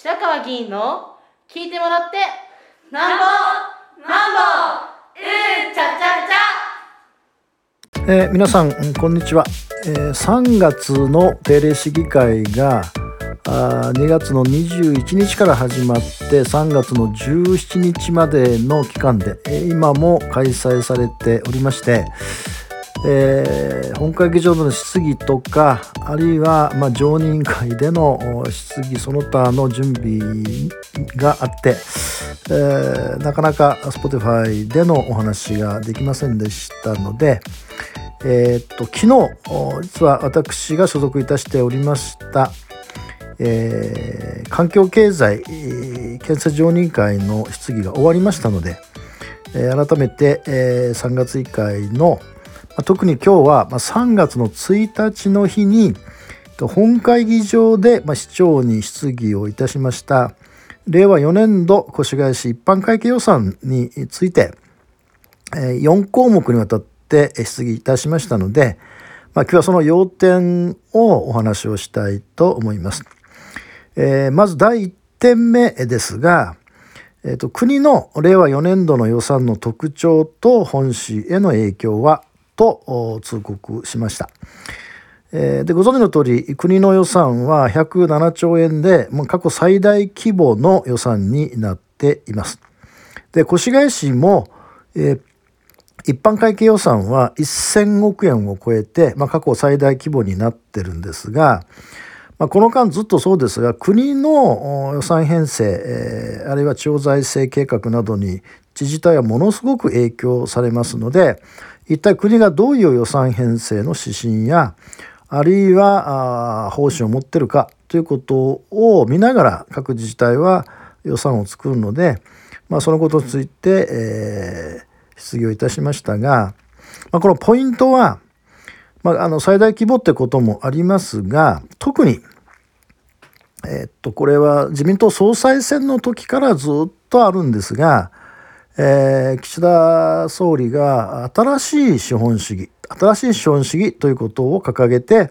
白川議員の聞いてもらってなんぼなんぼうんちゃちゃちゃ、えー、皆さんこんにちは、えー、3月の定例市議会があ2月の21日から始まって3月の17日までの期間で、えー、今も開催されておりまして、えー、本会議場での質疑とかあるいは、まあ、常任会での質疑その他の準備があって、えー、なかなか Spotify でのお話ができませんでしたので、えー、と昨日実は私が所属いたしておりました、えー、環境経済建設常任会の質疑が終わりましたので、え、改めて、えー、3月1回の「特に今日は3月の1日の日に本会議場で市長に質疑をいたしました令和4年度越谷市一般会計予算について4項目にわたって質疑いたしましたので、まあ、今日はその要点をお話をしたいと思います。えー、まず第1点目ですが、えーと国の令和4年度の予算の特徴と本市への影響はと通告しました。でご存知の通り国の予算は107兆円でもう過去最大規模の予算になっています。で越谷市も、えー、一般会計予算は1000億円を超えて、まあ、過去最大規模になってるんですが、まあ、この間ずっとそうですが国の予算編成、えー、あるいは地方財政計画などに自治体はものすごく影響されますので一体国がどういう予算編成の指針やあるいは方針を持ってるかということを見ながら各自治体は予算を作るので、まあ、そのことについて、えー、質疑をいたしましたが、まあ、このポイントは、まあ、あの最大規模ってこともありますが特に、えー、っとこれは自民党総裁選の時からずっとあるんですがえー、岸田総理が新しい資本主義新しい資本主義ということを掲げて、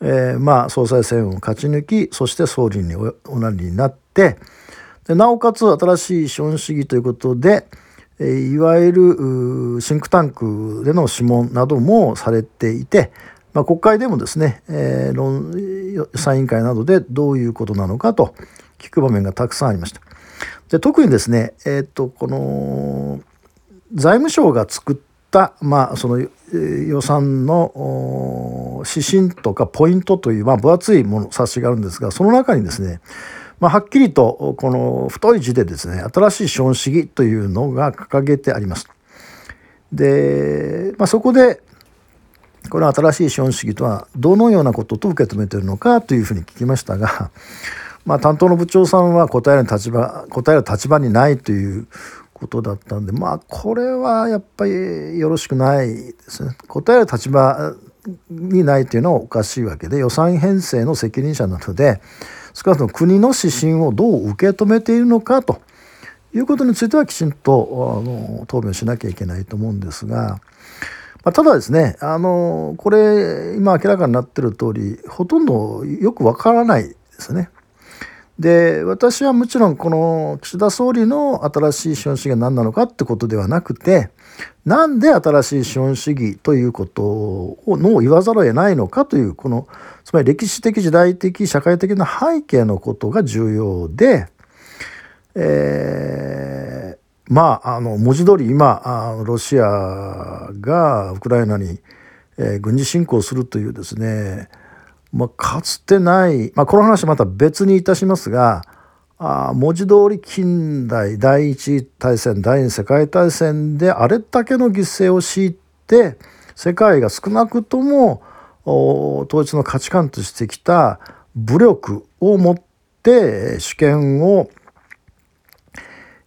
えー、まあ総裁選を勝ち抜きそして総理におなりになってでなおかつ新しい資本主義ということで、えー、いわゆるシンクタンクでの諮問などもされていて、まあ、国会でもですね、えー、論予算委員会などでどういうことなのかと聞く場面がたくさんありました。で特にですね、えー、とこの財務省が作った、まあ、その予算の指針とかポイントという、まあ、分厚いもの冊子があるんですがその中にですね、まあ、はっきりとこの太い字でですね新しい資本主義というのが掲げてあります。で、まあ、そこでこの新しい資本主義とはどのようなことと受け止めているのかというふうに聞きましたがまあ、担当の部長さんは答える立場答える立場にないということだったんでまあこれはやっぱりよろしくないですね。答える立場にないというのはおかしいわけで予算編成の責任者なので少なくとも国の指針をどう受け止めているのかということについてはきちんとあの答弁しなきゃいけないと思うんですが。まあ、ただですねあのこれ今明らかになってる通りほとんどよくわからないですね。で私はもちろんこの岸田総理の新しい資本主義が何なのかってことではなくてなんで新しい資本主義ということをの言わざるを得ないのかというこのつまり歴史的時代的社会的な背景のことが重要で、えー、まああの文字通り今あロシアがウクライナに、えー、軍事侵攻するというですねまあ、かつてない、まあ、この話また別にいたしますがあ文字通り近代第一大戦第二次世界大戦であれだけの犠牲を強いて世界が少なくとも統一の価値観としてきた武力を持って主権を、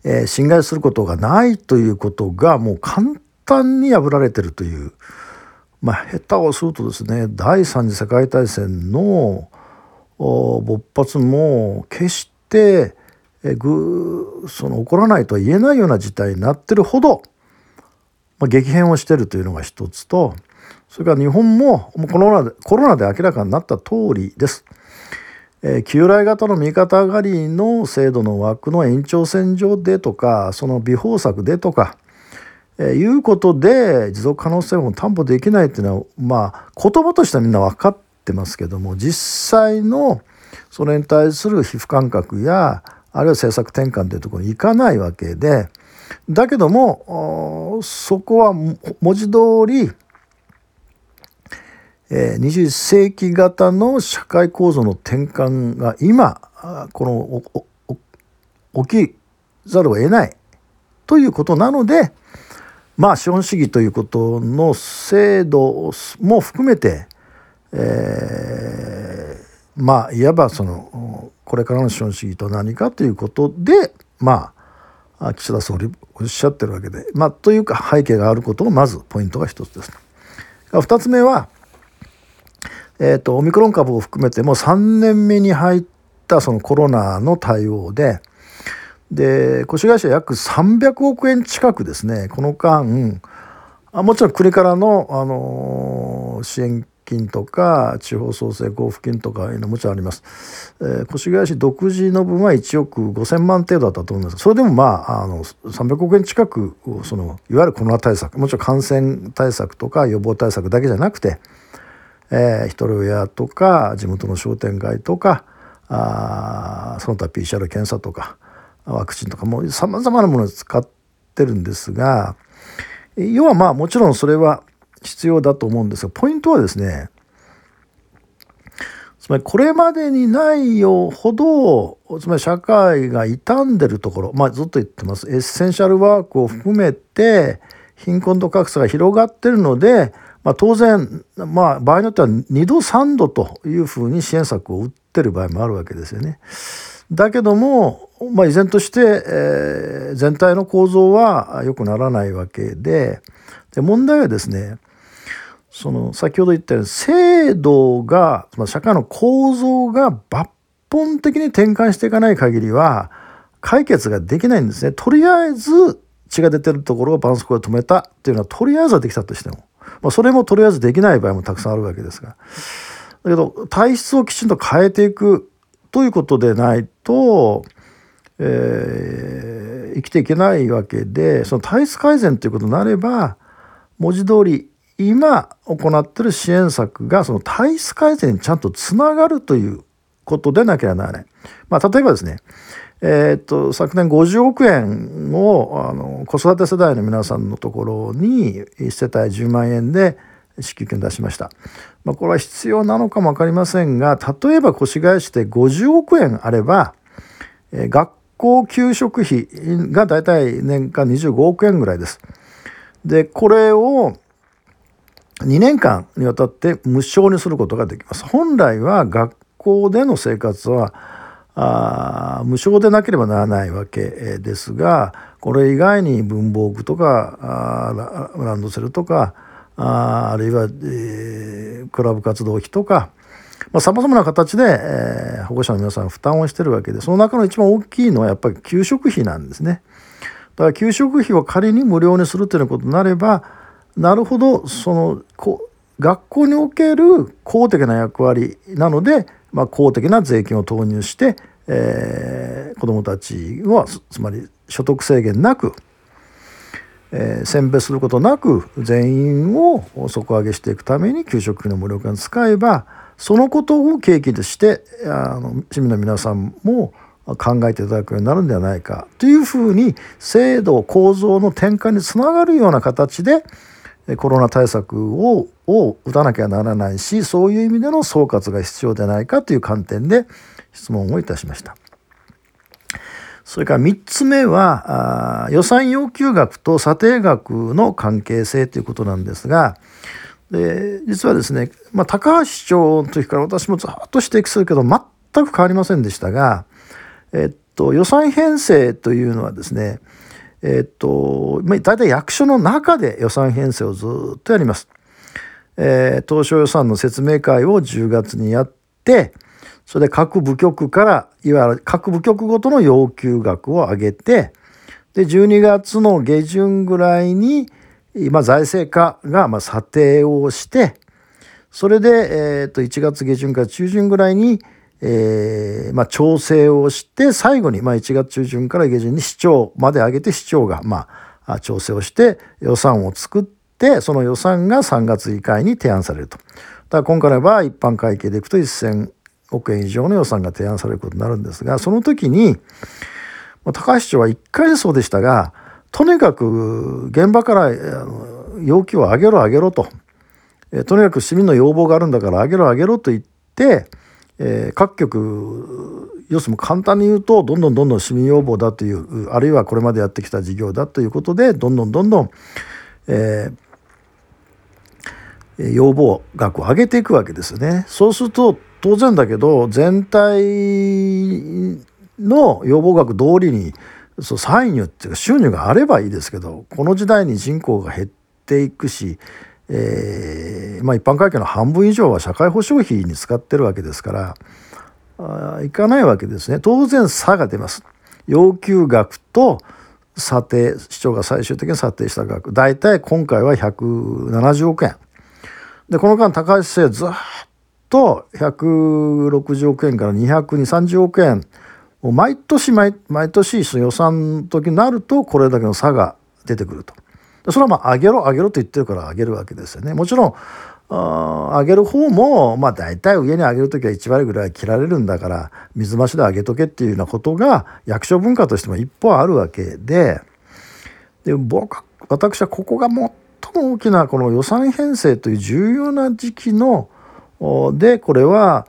え、侵害することがないということがもう簡単に破られてるという。まあ、下手をするとですね第三次世界大戦の勃発も決してえぐその起こらないとは言えないような事態になってるほど、まあ、激変をしてるというのが一つとそれから日本もコロナでコロナで明らかになった通りです。えー、旧来型の右肩上がりの制度の枠の延長線上でとかその微方策でとか、えー、いうことで持続可能性を担保できないっていうのはまあ言葉としてはみんな分かってますけども実際のそれに対する皮膚感覚やあるいは政策転換というところに行かないわけでだけどもそこは文字通りえ21世紀型の社会構造の転換が今この起きざるを得ないということなのでまあ資本主義ということの制度も含めて、えー、まあいわばそのこれからの資本主義と何かということでまあ岸田総理おっしゃってるわけでまあというか背景があることをまずポイントが一つです。2つ目はえーと、オミクロン株を含めてもう3年目に入ったそのコロナの対応でで越谷市は約300億円近くですねこの間あもちろん国からの、あのー、支援金とか地方創生交付金とかいうのもちろんあります、えー、越谷市独自の分は1億5,000万程度だったと思います。それでもまああの300億円近くそのいわゆるコロナ対策もちろん感染対策とか予防対策だけじゃなくてえー、一人親とか地元の商店街とかあその他 PCR 検査とかワクチンとかもさまざまなものを使ってるんですが要はまあもちろんそれは必要だと思うんですがポイントはですねつまりこれまでにないよほどつまり社会が傷んでるところ、まあ、ずっと言ってますエッセンシャルワークを含めて貧困と格差が広がってるのでまあ、当然、まあ、場合によっては2度3度というふうに支援策を打ってる場合もあるわけですよね。だけども、まあ、依然として、えー、全体の構造は良くならないわけでで問題はですねその先ほど言ったように制度が、まあ、社会の構造が抜本的に転換していかない限りは解決ができないんですね。とりあえず血が出てるところを絆創膏で止めたっていうのはとりあえずはできたとしても。まあ、それもとりあえずできない場合もたくさんあるわけですがだけど体質をきちんと変えていくということでないと、えー、生きていけないわけでその体質改善ということになれば文字通り今行っている支援策がその体質改善にちゃんとつながるということでなければならない。まあ、例えばですねえー、っと昨年50億円をあの子育て世代の皆さんのところに1世帯10万円で支給金を出しました。まあ、これは必要なのかも分かりませんが例えば越谷市で50億円あれば、えー、学校給食費がだいたい年間25億円ぐらいです。でこれを2年間にわたって無償にすることができます。本来は学校での生活はあ無償でなければならないわけですがこれ以外に文房具とかランドセルとかああるいは、えー、クラブ活動費とかさまざ、まな形で、えー、保護者の皆さん負担をしてるわけでその中の一番大きいのはやっぱり給食費なんですね。だから給食費を仮に無料にするということになればなるほどそのこ学校における公的な役割なのでまあ、公的な税金を投入して、えー、子どもたちはつまり所得制限なく、えー、選別することなく全員を底上げしていくために給食費の無料化に使えばそのことを契機としてあの市民の皆さんも考えていただくようになるんではないかというふうに制度構造の転換につながるような形でコロナ対策をを打たなきゃならないしそういう意味での総括が必要ではないかという観点で質問をいたしました。それから3つ目は予算要求額と査定額の関係性ということなんですがで実はですね、まあ、高橋市長の時から私もずっと指摘するけど全く変わりませんでしたが、えっと、予算編成というのはですねえっと、大体役所の中で予算編成をずっとやります。えー、当初予算の説明会を10月にやって、それで各部局から、いわゆる各部局ごとの要求額を上げて、で、12月の下旬ぐらいに、まあ、財政課がまあ査定をして、それで、えー、と1月下旬から中旬ぐらいに、えーまあ、調整をして最後に、まあ、1月中旬から下旬に市長まで上げて市長が、まあ、調整をして予算を作ってその予算が3月議会に提案されると。だから今回の場合一般会計でいくと1000億円以上の予算が提案されることになるんですがその時に高橋市長は1回でそうでしたがとにかく現場から要求を上げろ上げろと、えとにかく市民の要望があるんだから上げろ上げろと言って、えー、各局要するに簡単に言うとどんどんどんどん市民要望だというあるいはこれまでやってきた事業だということでどんどんどんどん、えー、要望額を上げていくわけですね。そうすると当然だけど全体の要望額通りにそう歳入っていうか収入があればいいですけどこの時代に人口が減っていくし、えーまあ、一般会計の半分以上は社会保障費に使ってるわけですからあいかないわけですね。当然差が出ます。要求額と査定市長が最終的に査定した額。大体今回は170億円。でこの間高橋市はずっと160億円から22030億円毎年毎毎年予算の時になるとこれだけの差が出てくると。それはまあ上げろ上げろと言ってるから上げるわけですよね。もちろん上げる方もまあ大体上に上げる時は1割ぐらい切られるんだから水増しで上げとけっていうようなことが役所文化としても一方あるわけでで僕私はここが最も大きなこの予算編成という重要な時期のでこれは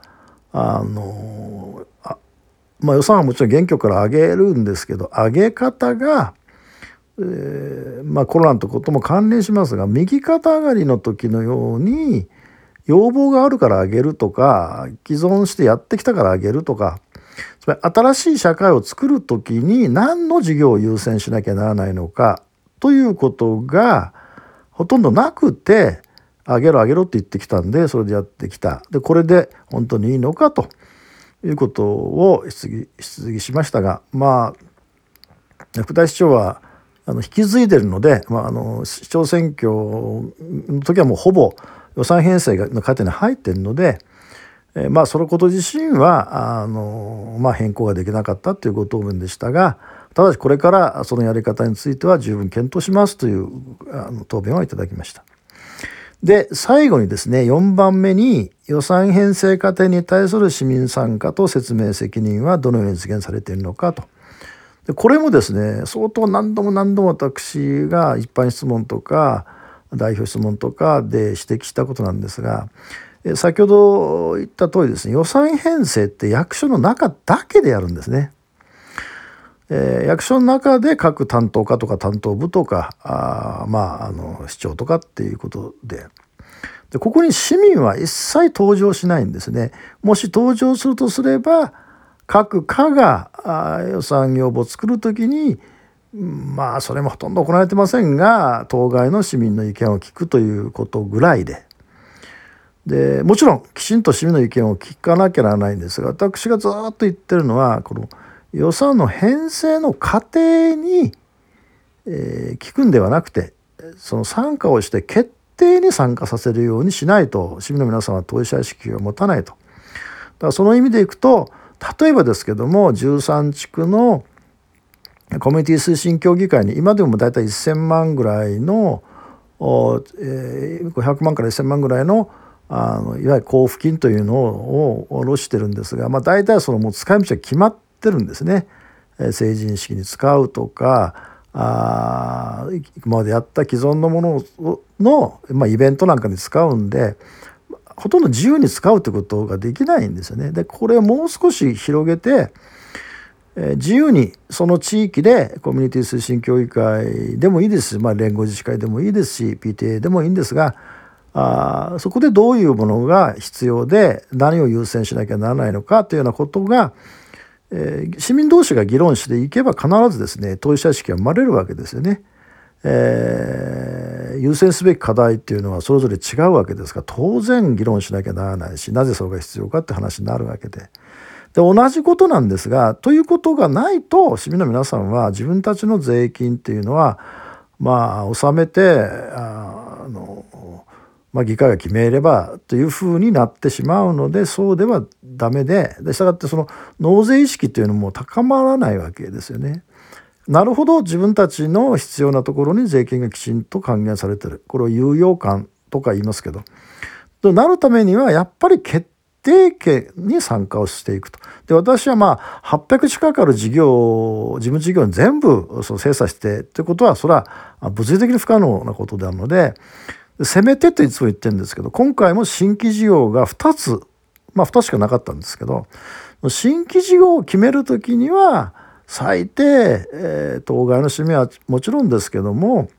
あのまあ、予算はもちろん原挙から上げるんですけど上げ方が、えー、まあ、コロナのことも関連しますが右肩上がりの時のように要望があるから上げるとか既存してやってきたから上げるとかつまり新しい社会を作る時に何の事業を優先しなきゃならないのかということがほとんどなくて上げろ上げろって言ってきたんでそれでやってきた。でこれで本当にいいのかと。いうことを質疑質疑しましたがまあ副大市長はあの引き継いでるので、まあ、あの市長選挙の時はもうほぼ予算編成の過程に入ってるので、えまあそのこと自身はあの、まあ、変更ができなかったというご答弁でしたがただしこれからそのやり方については十分検討しますというあの答弁をいただきました。で最後にですね4番目に予算編成過程に対する市民参加と説明責任はどのように実現されているのかと。でこれもですね相当何度も何度も私が一般質問とか代表質問とかで指摘したことなんですが先ほど言った通りですね予算編成って役所の中だけでやるんですね。えー、役所の中で各担当課とか担当部とかあまああの市長とかっていうことででここに市民は一切登場しないんですね。もし登場するとすれば各課があ予算要望を作る時にまあそれもほとんど行われてませんが当該の市民の意見を聞くということぐらいで。でもちろんきちんと市民の意見を聞かなきゃならないんですが私がずっと言ってるのはこの予算の編成の過程に、えー、聞くんではなくてその参加をして決定に参加させるようにしないと市民の皆さんは当事者意識を持たないと。だからその意味でいくと例えばですけども13地区のコミュニティ推進協議会に今でも大体1,000万ぐらいの、えー、500万から1,000万ぐらいのあのいわゆる交付金というのを下ろしてるんですが、まあ、大体そのもう使い道は決まってってるんですね。成人式に使うとかあ今までやった既存のものの、まあ、イベントなんかに使うんでほとんど自由に使うってことができないんですよね。でこれをもう少し広げて、え、自由にその地域でコミュニティ推進協議会でもいいですし、まあ、連合自治会でもいいですし PTA でもいいんですがあそこでどういうものが必要で何を優先しなきゃならないのかというようなことがえー、市民同士が議論していけば必ずですね当事者意識が生まれるわけですよね。えー、優先すべき課題っていうのはそれぞれ違うわけですから当然議論しなきゃならないしなぜそれが必要かって話になるわけで。で同じことなんですがということがないと市民の皆さんは自分たちの税金っていうのはまあ納めてあまあ、議会が決めればというふうになってしまうのでそうではダメででしたがってその納税意識というのも高まらないわけですよね。なるほど自分たちの必要なところに税金がきちんと還元されてるこれを有用感とか言いますけどとなるためにはやっぱり決定権に参加をしていくと。で私はまあ800近くある事業事務事業に全部その精査してということはそれは物理的に不可能なことであるのでせめてといつも言ってるんですけど今回も新規事業が2つまあ2つしかなかったんですけど新規事業を決める時には最低、えー、当該の締めはもちろんですけども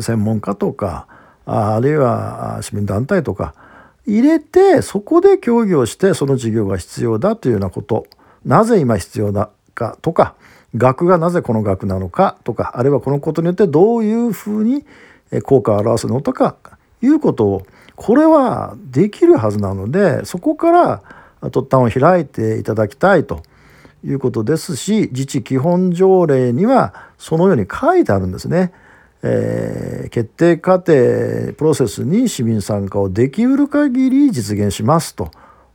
専門家とかあるいは市民団体とか入れてそこで協議をしてその事業が必要だというようなことなぜ今必要だかとか額がなぜこの額なのかとかあるいはこのことによってどういうふうに効果を表すのとかいうことをこれはできるはずなのでそこから突端を開いていただきたいということですし自治基本条例にはそのように書いてあるんですね。えー、決定過程プロセスに市民参加をできうる限り実現しますと、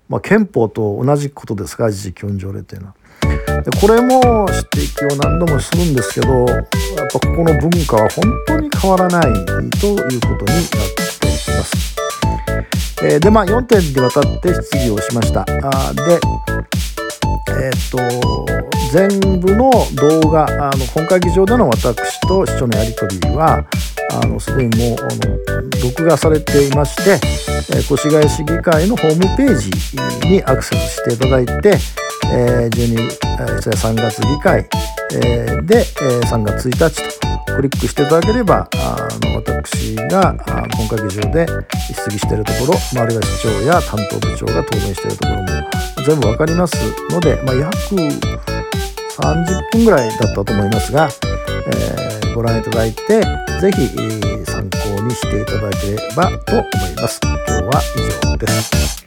まあ、憲法と同じことですが自治基本条例というのは。でこれも指摘を何度もするんですけどやっぱここの文化は本当に変わらないということになっています。えー、でまあ4点にわたって質疑をしました。あでえっ、と全部の動画あの本会議場での私と市長のやり取りはあのすでにもうあの録画されていまして、えー、越谷市議会のホームページにアクセスしていただいて、えー、12、3月議会、えー、で、えー、3月1日とクリックしていただければあの私があ本会議場で質疑しているところ、まあ、あるいは市長や担当部長が答弁しているところも全部分かりますので、まあ、約30分ぐらいだったと思いますが、えー、ご覧いただいて是非参考にしていただければと思います。今日は以上です。